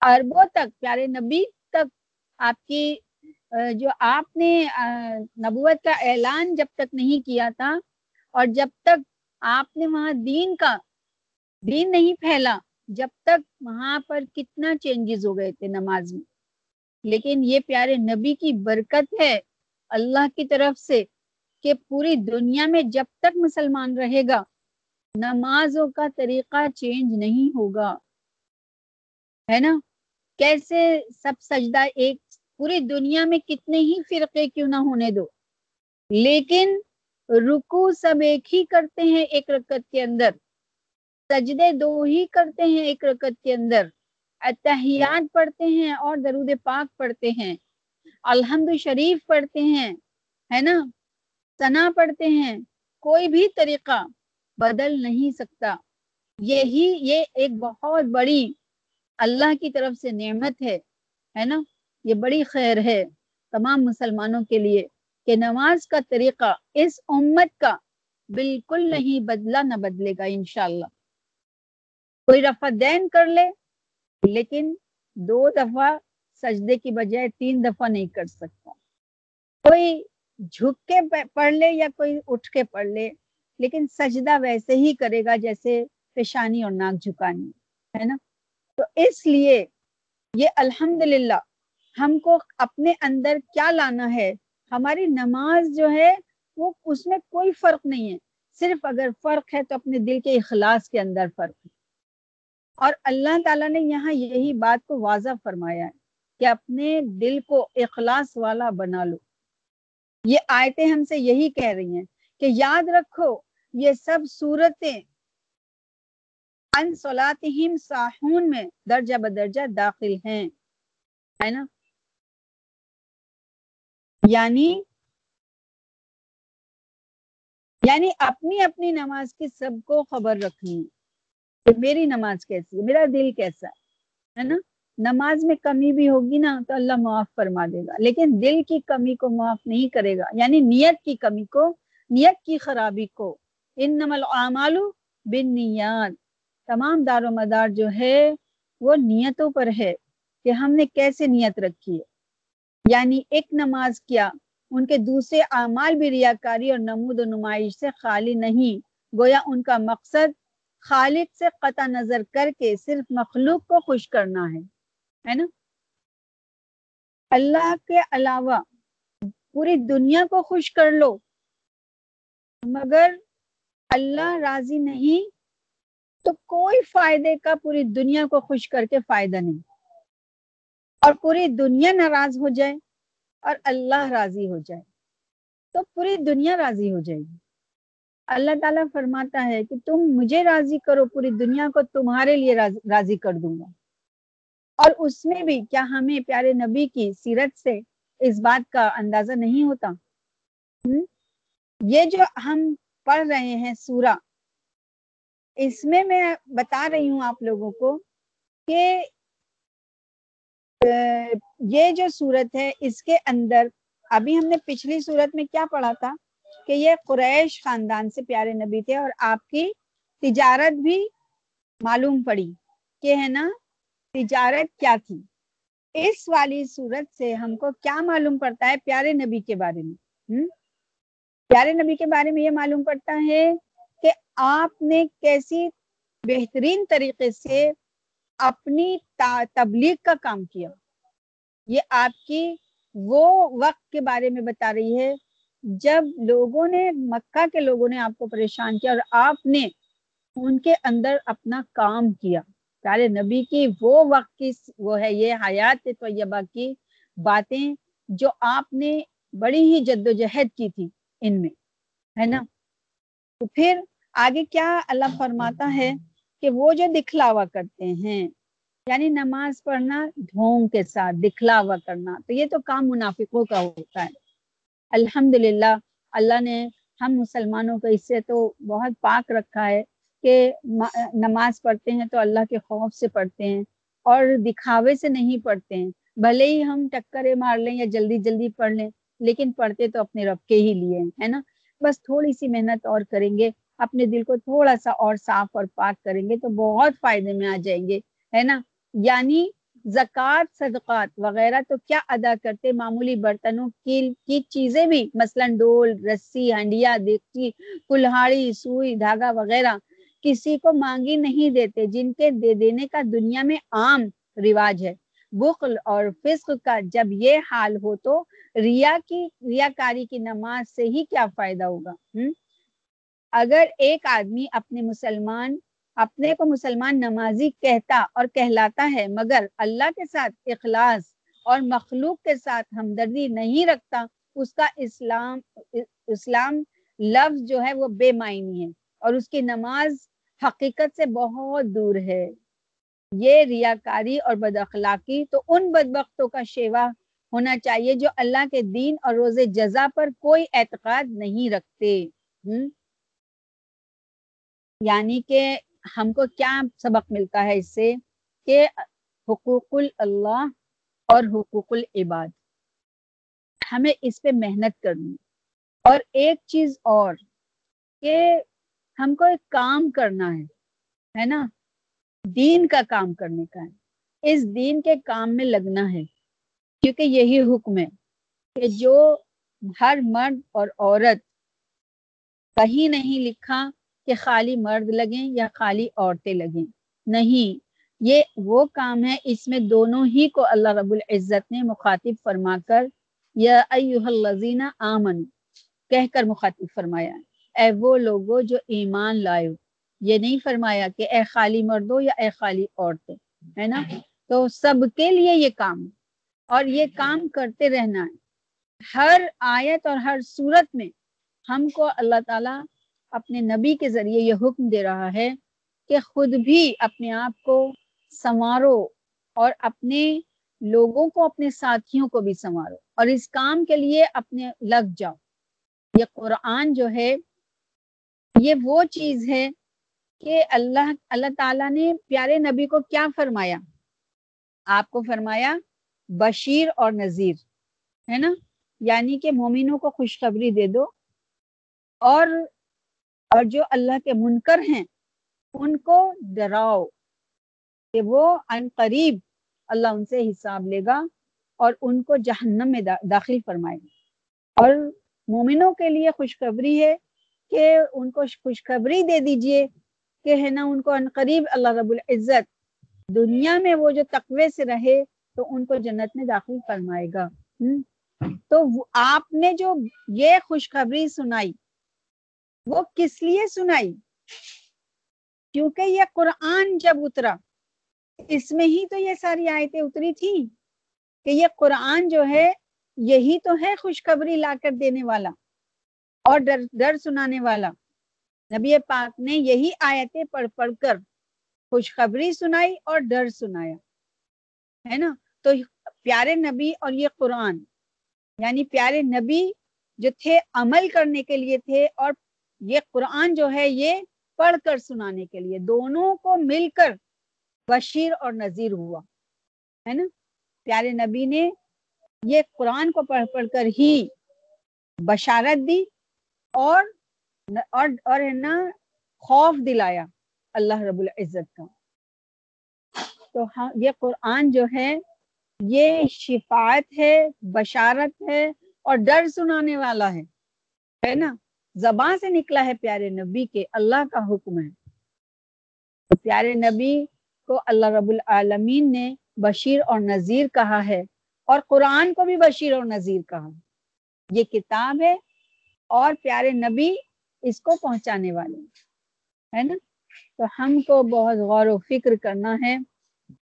[SPEAKER 1] اربوں تک، پیارے نبی تک، آپ کی جو آپ نے نبوت کا اعلان جب تک نہیں کیا تھا، اور جب تک آپ نے وہاں دین کا دین نہیں پھیلا، جب تک وہاں پر کتنا چینجز ہو گئے تھے نماز میں۔ لیکن یہ پیارے نبی کی برکت ہے اللہ کی طرف سے کہ پوری دنیا میں جب تک مسلمان رہے گا نمازوں کا طریقہ چینج نہیں ہوگا۔ ہے نا؟ کیسے سب سجدہ ایک پوری دنیا میں کتنے ہی فرقے کیوں نہ ہونے دو۔ لیکن رکو سب ایک ہی کرتے ہیں ایک رکت کے اندر۔ سجدے دو ہی کرتے ہیں ایک رکت کے اندر۔ اتحیات پڑھتے ہیں اور درود پاک پڑھتے ہیں۔ الحمد شریف پڑھتے ہیں۔ ہے نا؟ سنا پڑھتے ہیں۔ کوئی بھی طریقہ۔ بدل نہیں سکتا۔ یہی یہ ایک بہت بڑی اللہ کی طرف سے نعمت ہے ہے نا؟ یہ بڑی خیر ہے تمام مسلمانوں کے لیے کہ نماز کا طریقہ اس امت کا بالکل نہیں بدلا نہ بدلے گا انشاءاللہ۔ کوئی رفع دین کر لے، لیکن دو دفعہ سجدے کی بجائے تین دفعہ نہیں کر سکتا۔ کوئی جھک کے پڑھ لے یا کوئی اٹھ کے پڑھ لے لیکن سجدہ ویسے ہی کرے گا جیسے پیشانی اور ناک جھکانی، ہے نا؟ تو اس لیے یہ الحمد ہم کو اپنے اندر کیا لانا ہے؟ ہماری نماز جو ہے وہ اس میں کوئی فرق نہیں ہے۔ صرف اگر فرق ہے تو اپنے دل کے اخلاص کے اندر فرق ہے۔ اور اللہ تعالیٰ نے یہاں یہی بات کو واضح فرمایا ہے کہ اپنے دل کو اخلاص والا بنا لو۔ یہ آیتیں ہم سے یہی کہہ رہی ہیں کہ یاد رکھو یہ سب صورتیں ان سولاتہم ساحون میں درجہ بدرجہ داخل ہیں، ہے نا؟ یعنی یعنی اپنی اپنی نماز کی سب کو خبر رکھنی، کہ میری نماز کیسی ہے، میرا دل کیسا ہے نا؟ نماز میں کمی بھی ہوگی نا تو اللہ معاف فرما دے گا، لیکن دل کی کمی کو معاف نہیں کرے گا یعنی نیت کی کمی کو، نیت کی خرابی کو ان نمل بن تمام دار و مدار جو ہے، وہ نیتوں پر ہے کہ ہم نے کیسے نیت رکھی ہے۔ یعنی ایک نماز کیا، ان کے دوسرے اعمال بھی ریاکاری اور نمود و نمائش سے خالی نہیں، گویا ان کا مقصد خالد سے قطع نظر کر کے صرف مخلوق کو خوش کرنا ہے۔ ہے نا؟ اللہ کے علاوہ پوری دنیا کو خوش کر لو، مگر اللہ راضی نہیں، تو کوئی فائدے کا پوری دنیا کو خوش کر کے فائدہ نہیں۔ اور پوری دنیا ناراض ہو جائے اور اللہ راضی ہو جائے۔ تو پوری دنیا راضی ہو جائے گی۔ اللہ تعالیٰ فرماتا ہے کہ تم مجھے راضی کرو، پوری دنیا کو تمہارے لیے راضی کر دوں گا۔ اور اس میں بھی کیا ہمیں پیارے نبی کی سیرت سے اس بات کا اندازہ نہیں ہوتا؟ یہ جو ہم پڑھ رہے ہیں سورہ۔ اس میں میں بتا رہی ہوں آپ لوگوں کو کہ یہ جو صورت ہے، اس کے اندر ابھی ہم نے پچھلی صورت میں کیا پڑھا تھا کہ یہ قریش خاندان سے پیارے نبی تھے اور آپ کی تجارت بھی معلوم پڑی کہ ہے نا، تجارت کیا تھی۔ اس والی صورت سے ہم کو کیا معلوم پڑتا ہے پیارے نبی کے بارے میں؟ پیارے نبی کے بارے میں یہ معلوم پڑتا ہے کہ آپ نے کیسی بہترین طریقے سے اپنی تبلیغ کا کام کیا۔ یہ آپ کی وہ وقت کے بارے میں بتا رہی ہے جب لوگوں نے، مکہ کے لوگوں نے آپ کو پریشان کیا اور آپ نے ان کے اندر اپنا کام کیا۔ پیارے نبی کی وہ وقت کی وہ ہے یہ حیات طیبہ کی باتیں جو آپ نے بڑی ہی جد و جہد کی تھی۔ ان میں، ہے نا؟ تو پھر آگے کیا اللہ فرماتا ہے کہ وہ جو دکھلاوا کرتے ہیں یعنی نماز پڑھنا ڈھونگ کے ساتھ، دکھلاوا کرنا، تو یہ تو کام منافقوں کا ہوتا ہے۔ الحمد اللہ نے ہم مسلمانوں کو اس سے تو بہت پاک رکھا ہے کہ نماز پڑھتے ہیں تو اللہ کے خوف سے پڑھتے ہیں اور دکھاوے سے نہیں پڑھتے ہیں۔ بھلے ہی ہم ٹکرے مار لیں یا جلدی جلدی پڑھ لیں لیکن پڑھتے تو اپنے رب کے ہی لیے ہے نا؟ بس تھوڑی سی محنت اور کریں گے، اپنے دل کو تھوڑا سا اور صاف اور پاک کریں گے تو بہت فائدے میں آ جائیں گے، ہے نا؟ یعنی زکوٰۃ، صدقات وغیرہ تو کیا ادا کرتے؟ معمولی برتنوں کی کی چیزیں بھی، مثلا ڈول، رسی، ہنڈیا دیکھتی کلہاڑی، سوئی، دھاگا وغیرہ کسی کو مانگی نہیں دیتے، جن کے دے دینے کا دنیا میں عام رواج ہے۔ بخل اور فسق کا جب یہ حال ہو تو ریا کی، ریاکاری کی نماز سے ہی کیا فائدہ ہوگا؟ اگر ایک آدمی اپنے مسلمان، اپنے کو مسلمان نمازی کہتا اور کہلاتا ہے، مگر اللہ کے ساتھ اخلاص اور مخلوق کے ساتھ ہمدردی نہیں رکھتا، اس کا اسلام اسلام لفظ جو ہے وہ بے معنی ہے اور اس کی نماز حقیقت سے بہت دور ہے۔ یہ ریاکاری اور بد اخلاقی تو ان بدبختوں کا شیوا ہونا چاہیے جو اللہ کے دین اور روز جزا پر کوئی اعتقاد نہیں رکھتے۔ یعنی کہ ہم کو کیا سبق ملتا ہے اس سے کہ حقوق اللہ اور حقوق العباد۔ ہمیں اس پہ محنت کرنی۔ اور ایک چیز اور کہ ہم کو ایک کام کرنا ہے ہے نا؟ دین کا کام کرنے کا ہے۔ اس دین کے کام میں لگنا ہے۔ کیونکہ یہی حکم ہے کہ جو ہر مرد اور عورت کہیں نہیں لکھا کہ خالی مرد لگیں یا خالی عورتیں لگیں۔ نہیں، یہ وہ کام ہے، اس میں دونوں ہی کو اللہ رب العزت نے مخاطب فرما کر یا الذین آمن کہہ کر مخاطب فرمایا اے وہ لوگوں جو ایمان لائے یہ نہیں فرمایا کہ اے خالی مردوں یا اے خالی عورتیں، ہے نا؟ تو سب کے لیے یہ کام اور یہ کام کرتے رہنا ہے۔ ہر آیت اور ہر صورت میں ہم کو اللہ تعالیٰ اپنے نبی کے ذریعے یہ حکم دے رہا ہے کہ خود بھی اپنے آپ کو سنوارو اور اپنے لوگوں کو، اپنے ساتھیوں کو بھی سنوارو اور اس کام کے لیے اپنے لگ جاؤ۔ یہ قرآن جو ہے، یہ وہ چیز ہے کہ اللہ اللہ تعالیٰ نے پیارے نبی کو کیا فرمایا؟ آپ کو فرمایا، بشیر اور نذیر، ہے نا؟ یعنی کہ مومنوں کو خوشخبری دے دو اور اور جو اللہ کے منکر ہیں، ان کو ڈراؤ کہ وہ ان قریب اللہ ان سے حساب لے گا اور ان کو جہنم میں داخل فرمائے گا۔ اور مومنوں کے لیے خوشخبری ہے کہ ان کو خوشخبری دے دیجیے کہ ہے نا، ان کو قریب اللہ رب العزت دنیا میں وہ جو تقوی سے رہے تو ان کو جنت میں داخل فرمائے گا۔ تو آپ نے جو یہ خوشخبری سنائی، وہ کس لیے سنائی؟ کیونکہ یہ قرآن جب اترا، اس میں ہی تو یہ ساری آیتیں اتری تھی کہ یہ قرآن جو ہے، یہی تو ہے خوشخبری لا کر دینے والا اور ڈر ڈر سنانے والا۔ نبی پاک نے یہی آیتیں پڑھ پڑھ کر خوشخبری سنائی اور ڈر سنایا، ہے نا؟ تو پیارے نبی اور یہ قرآن یعنی پیارے نبی جو تھے عمل کرنے کے لیے تھے اور یہ قرآن جو ہے یہ پڑھ کر سنانے کے لیے، دونوں کو مل کر بشیر اور نذیر ہوا، ہے نا؟ پیارے نبی نے یہ قرآن کو پڑھ پڑھ کر ہی بشارت دی اور اور اور ہے نا خوف دلایا اللہ رب العزت کا۔ تو ہاں یہ قرآن جو ہے، یہ شفاعت ہے، بشارت ہے اور ڈر سنانے والا ہے۔ ہے نا؟ زبان سے نکلا ہے پیارے نبی کے، اللہ کا حکم ہے۔ پیارے نبی کو اللہ رب العالمین نے بشیر اور نذیر کہا ہے اور قرآن کو بھی بشیر اور نذیر کہا۔ یہ کتاب ہے اور پیارے نبی اس کو پہنچانے والے ہے نا؟ تو ہم کو بہت غور و فکر کرنا ہے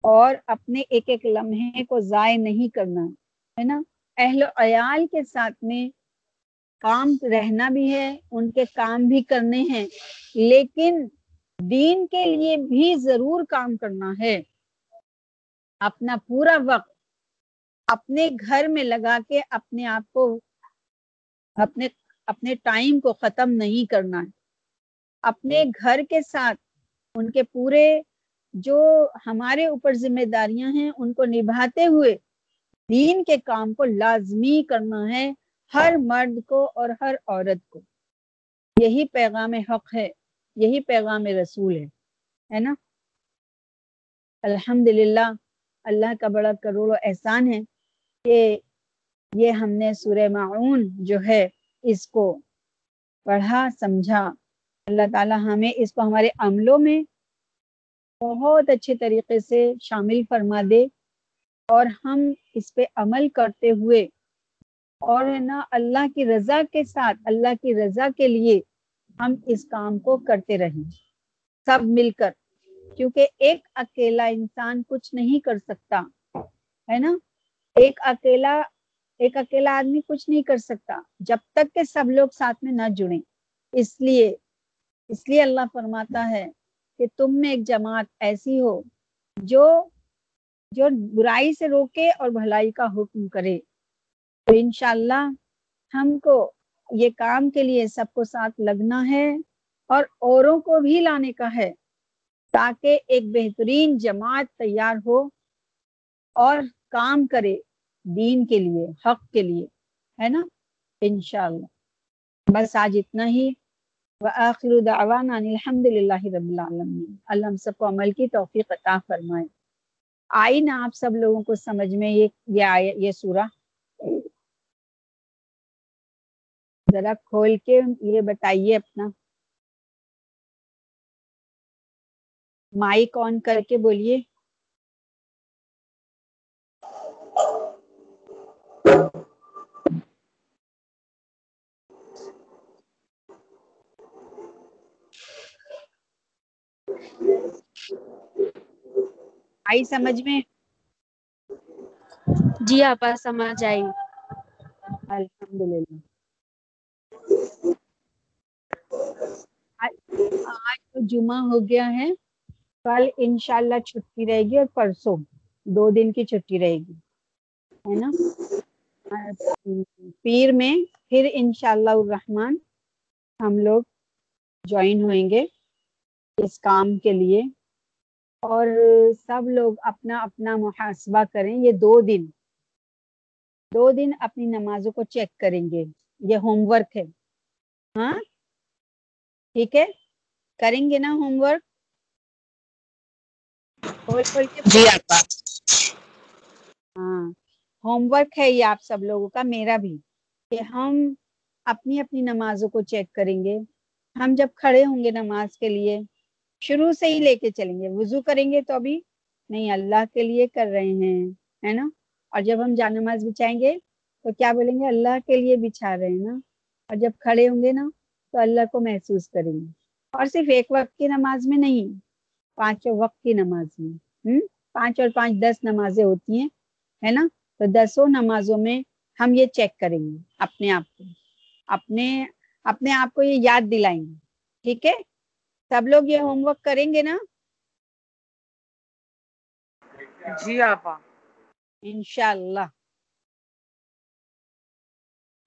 [SPEAKER 1] اور اپنے ایک ایک لمحے کو ضائع نہیں کرنا، ہے نا؟ اہل و عیال کے ساتھ میں کام رہنا بھی ہے، ان کے کام بھی کرنے ہیں، لیکن دین کے لیے بھی ضرور کام کرنا ہے۔ اپنا پورا وقت اپنے گھر میں لگا کے اپنے آپ کو، اپنے اپنے ٹائم کو ختم نہیں کرنا ہے۔ اپنے گھر کے ساتھ ان کے پورے جو ہمارے اوپر ذمہ داریاں ہیں ان کو نبھاتے ہوئے دین کے کام کو لازمی کرنا ہے ہر مرد کو اور ہر عورت کو۔ یہی پیغام حق ہے یہی پیغام رسول ہے ہے نا؟ الحمد للہ اللہ کا بڑا کروڑ احسان ہے کہ یہ ہم نے سورہ معاون جو ہے اس کو پڑھا، سمجھا۔ اللہ تعالی ہمیں اس کو ہمارے عملوں میں بہت اچھے طریقے سے شامل فرما دے اور ہم اس پہ عمل کرتے ہوئے اور ہے نا اللہ کی رضا کے ساتھ، اللہ کی رضا کے لیے ہم اس کام کو کرتے رہیں۔ سب مل کر، کیونکہ ایک اکیلا انسان کچھ نہیں کر سکتا، ہے نا؟ ایک اکیلا ایک اکیلا آدمی کچھ نہیں کر سکتا، جب تک کہ سب لوگ ساتھ میں نہ جڑیں۔ اس لیے اس لیے اللہ فرماتا ہے کہ تم میں ایک جماعت ایسی ہو جو جو برائی سے روکے اور بھلائی کا حکم کرے۔ تو انشاءاللہ ہم کو یہ کام کے لیے سب کو ساتھ لگنا ہے اور اوروں کو بھی لانے کا ہے، تاکہ ایک بہترین جماعت تیار ہو اور کام کرے۔ دین کے لیے، حق کے لیے، ہے نا؟ انشاءاللہ۔ بس آج اتنا ہی۔ وآخر دعوانا الحمد للہ رب العالمین۔ اللہ ہم سب کو عمل کی توفیق عطا فرمائے۔ آئی نا آپ سب لوگوں کو سمجھ میں یہ یہ یہ سورہ۔ ذرا کھول کے یہ بتائیے اپنا۔ مائک آن کر کے بولیے۔ آئی سمجھ میں
[SPEAKER 2] جی آپا سمجھ آئی
[SPEAKER 1] الحمد للہ آج تو جمعہ ہو گیا ہے کل انشاءاللہ چھٹی رہے گی اور پرسوں دو دن کی چھٹی رہے گی ہے نا پیر میں پھر انشاءاللہ الرحمن ہم لوگ جوائن ہوئیں گے اس کام کے لیے اور سب لوگ اپنا اپنا محاسبہ کریں یہ دو دن دو دن اپنی نمازوں کو چیک کریں گے یہ ہوم ورک ہے ہاں ٹھیک ہے کریں گے نا ہوم ورک
[SPEAKER 2] جی
[SPEAKER 1] ہاں ہوم ورک ہے یہ آپ سب لوگوں کا، میرا بھی۔ کہ ہم اپنی اپنی نمازوں کو چیک کریں گے۔ ہم جب کھڑے ہوں گے نماز کے لیے، شروع سے ہی لے کے چلیں گے۔ وضو کریں گے تو ابھی نہیں، اللہ کے لیے کر رہے ہیں، ہے نا؟ اور جب ہم جان نماز بچھائیں گے تو کیا بولیں گے؟ اللہ کے لیے بچھا رہے ہیں نا۔ اور جب کھڑے ہوں گے نا تو اللہ کو محسوس کریں گے۔ اور صرف ایک وقت کی نماز میں نہیں، پانچوں وقت کی نماز میں۔ ہم؟ پانچ اور پانچ دس نمازیں ہوتی ہیں، ہے نا؟ تو دسوں نمازوں میں ہم یہ چیک کریں گے اپنے آپ کو۔ اپنے اپنے آپ کو یہ یاد دلائیں گے۔ ٹھیک ہے؟ سب لوگ یہ ہوم ورک کریں گے نا؟
[SPEAKER 2] جی آپا
[SPEAKER 1] انشاءاللہ۔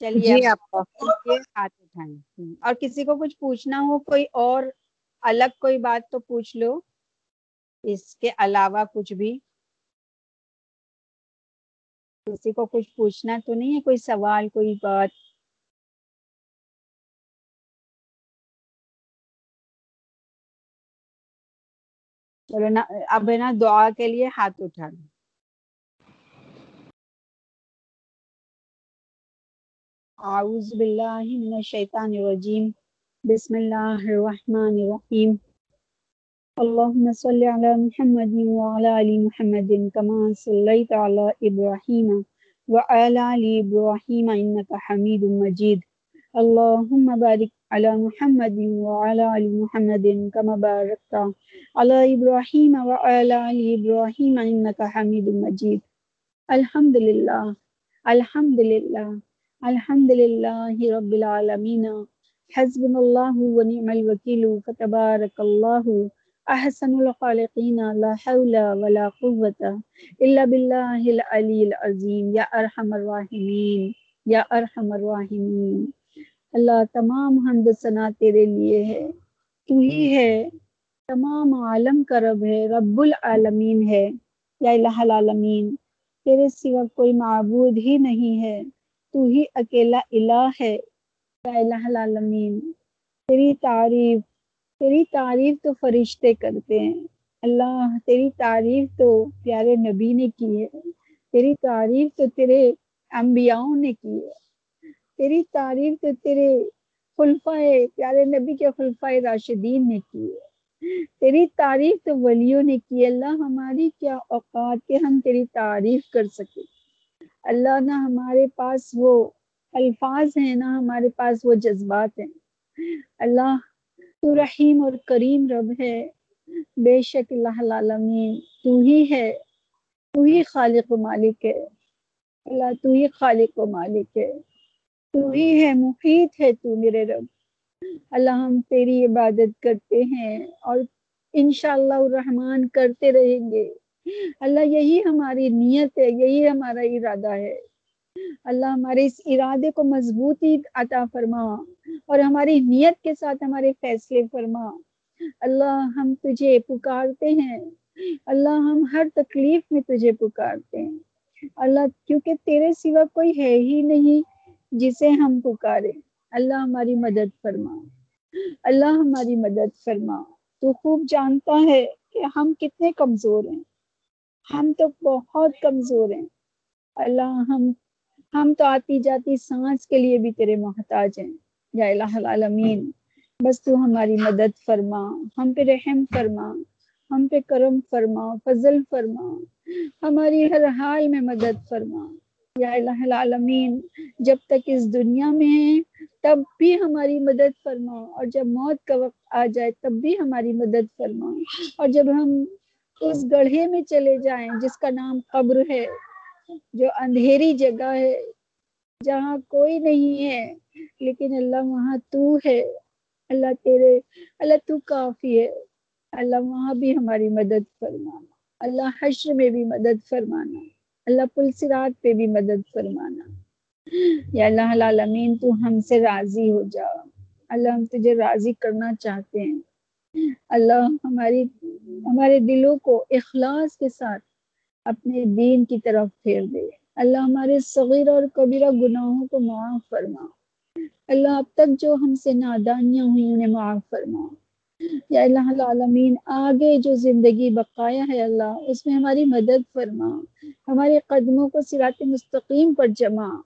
[SPEAKER 1] چلیے
[SPEAKER 2] جی
[SPEAKER 1] ہاتھ اٹھائیں۔ اور کسی کو کچھ پوچھنا ہو کوئی اور الگ کوئی بات تو پوچھ لو۔ اس کے علاوہ کچھ بھی۔ کسی کو کچھ پوچھنا تو نہیں ہے، کوئی سوال، کوئی بات۔ چلو نا، اب ہے نا دعا کے لیے ہاتھ اٹھا اعوذ باللہ من الشیطان الرجیم۔ بسم اللہ الرحمن الرحیم۔ اللهم صل على محمد وعلى ال محمد كما صليت على ابراهيم وعلى ال ابراهيم انك حميد مجيد. اللهم بارك على محمد وعلى ال محمد كما باركت على ابراهيم وعلى ال ابراهيم انك حميد مجيد. الحمد لله الحمد لله الحمد لله رب العالمين حسبنا الله ونعم الوكيل فتبارك الله احسن الخالقين لا حول ولا قوة الا بالله العلي العظيم. یا ارحم الراحمین یا ارحم الراحمین اللہ تمام حمد ثنا تیرے لیے ہے۔ تو ہی ہے۔ تمام عالم کا رب ہے رب العالمین ہے۔ یا الہ العالمین تیرے سوا کوئی معبود ہی نہیں ہے۔ تو ہی اکیلا الہ ہے۔ یا الہ العالمین تیری تعریف تیری تعریف تو فرشتے کرتے ہیں۔ اللہ، تیری تعریف تو پیارے نبی نے کی ہے۔ تیری تعریف تو تیرے انبیاؤں نے کی ہے۔ تیری تعریف تو تیرے خلفائے، پیارے نبی کے خلفائے راشدین نے کی ہے۔ تیری تعریف تو ولیوں نے کی اللہ، ہماری کیا اوقات کے ہم تیری تعریف کر سکے اللہ، نہ ہمارے پاس وہ الفاظ ہیں، نہ ہمارے پاس وہ جذبات ہیں۔ اللہ تو رحیم اور کریم رب ہے۔ بے شک اللہ العالمین تو ہی ہے، تو ہی خالق و مالک ہے۔ اللہ تو ہی خالق و مالک ہے۔ تو ہی ہے، محیط ہے تو میرے رب۔ اللہ ہم تیری عبادت کرتے ہیں اور انشاءاللہ الرحمن کرتے رہیں گے۔ اللہ یہی ہماری نیت ہے، یہی ہمارا ارادہ ہے۔ اللہ ہمارے اس ارادے کو مضبوطی عطا فرما اور ہماری نیت کے ساتھ ہمارے فیصلے فرما۔ اللہ ہم تجھے پکارتے ہیں۔ اللہ ہم ہر تکلیف میں تجھے پکارتے ہیں۔ اللہ کیونکہ تیرے سوا کوئی ہے ہی نہیں جسے ہم پکارے۔ اللہ ہماری مدد فرما۔ اللہ ہماری مدد فرما۔ تو خوب جانتا ہے کہ ہم کتنے کمزور ہیں۔ ہم تو بہت کمزور ہیں۔ اللہ ہم ہم تو آتی جاتی سانس کے لیے بھی تیرے محتاج ہیں۔ یا الہ العالمین، بس تو ہماری مدد فرما، ہم پہ رحم فرما، ہم پہ کرم فرما، فضل فرما، ہماری ہر حال میں مدد فرما۔ یا الہ العالمین، جب تک اس دنیا میں ہیں، تب بھی ہماری مدد فرما۔ اور جب موت کا وقت آ جائے، تب بھی ہماری مدد فرما۔ اور جب ہم اس گڑھے میں چلے جائیں، جس کا نام قبر ہے جو اندھیری جگہ ہے، جہاں کوئی نہیں ہے، لیکن اللہ وہاں تو ہے۔ اللہ تیرے، اللہ تو کافی ہے۔ اللہ وہاں بھی ہماری مدد فرمانا۔ اللہ حشر میں بھی مدد فرمانا۔ اللہ پل سرات پہ بھی مدد فرمانا۔ یا اللہ العالمین، تو ہم سے راضی ہو جا۔ اللہ ہم تجھے راضی کرنا چاہتے ہیں۔ اللہ ہماری، ہمارے دلوں کو اخلاص کے ساتھ اپنے دین کی طرف پھیر دے۔ اللہ ہمارے صغیر اور کبیرہ گناہوں کو معاف فرما۔ اللہ اب تک جو ہم سے نادانیاں ہوئی انہیں معاف فرما۔ یا اللہ العالمین، آگے جو زندگی بقایا ہے اللہ، اس میں ہماری مدد فرما۔ ہمارے قدموں کو سرات مستقیم پر جمع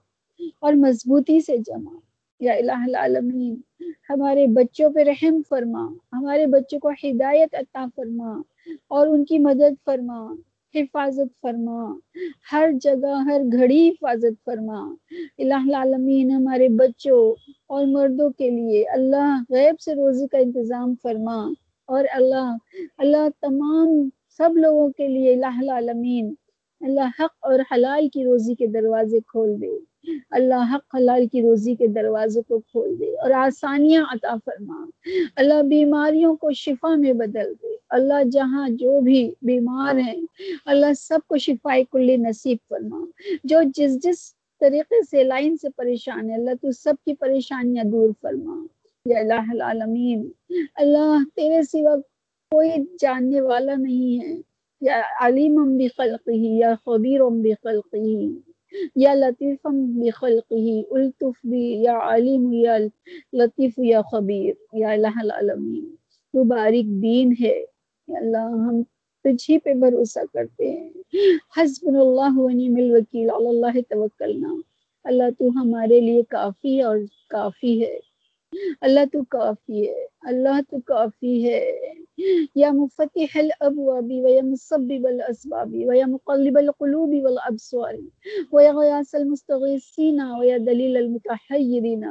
[SPEAKER 1] اور مضبوطی سے جمع یا الہ العالمین، ہمارے بچوں پہ رحم فرما۔ ہمارے بچوں کو ہدایت عطا فرما اور ان کی مدد فرما۔ حفاظت فرما۔ ہر جگہ، ہر گھڑی حفاظت فرما۔ الہ العالمین، ہمارے بچوں اور مردوں کے لیے اللہ غیب سے روزی کا انتظام فرما۔ اور اللہ اللہ تمام سب لوگوں کے لیے الہ العالمین اللہ حق اور حلال کی روزی کے دروازے کھول دے۔ اللہ حق، حلال کی روزی کے دروازے کو کھول دے اور آسانیاں عطا فرما۔ اللہ بیماریوں کو شفا میں بدل دے۔ اللہ جہاں جو بھی بیمار ہیں، اللہ سب کو شفا کلی نصیب فرما۔ جو جس جس طریقے سے لائن سے پریشان ہے، اللہ تو سب کی پریشانیاں دور فرما۔ یا الہ العالمین، اللہ تیرے سوا کوئی جاننے والا نہیں ہے۔ یا علیم بخلقی یا خبیر بخلقی یا لطیف بخلقی الطف بھی یا علیم یا لطیف یا خبیر یا الہ العالمین تو باریک دین ہے۔ اللہ، ہم تجھی پہ بھروسہ کرتے ہیں۔ حسب اللہ و نعم الوکیل اللہ توکلنا۔ اللہ تو ہمارے لیے کافی اور کافی ہے۔ اللہ تو کافی ہے، اللہ تو کافی ہے۔ یا مفتح الابواب و یا مسبب الاسباب و یا مقلب القلوب والابصار و یا غیاس المستغیثین و یا دلیل المتحیرین۔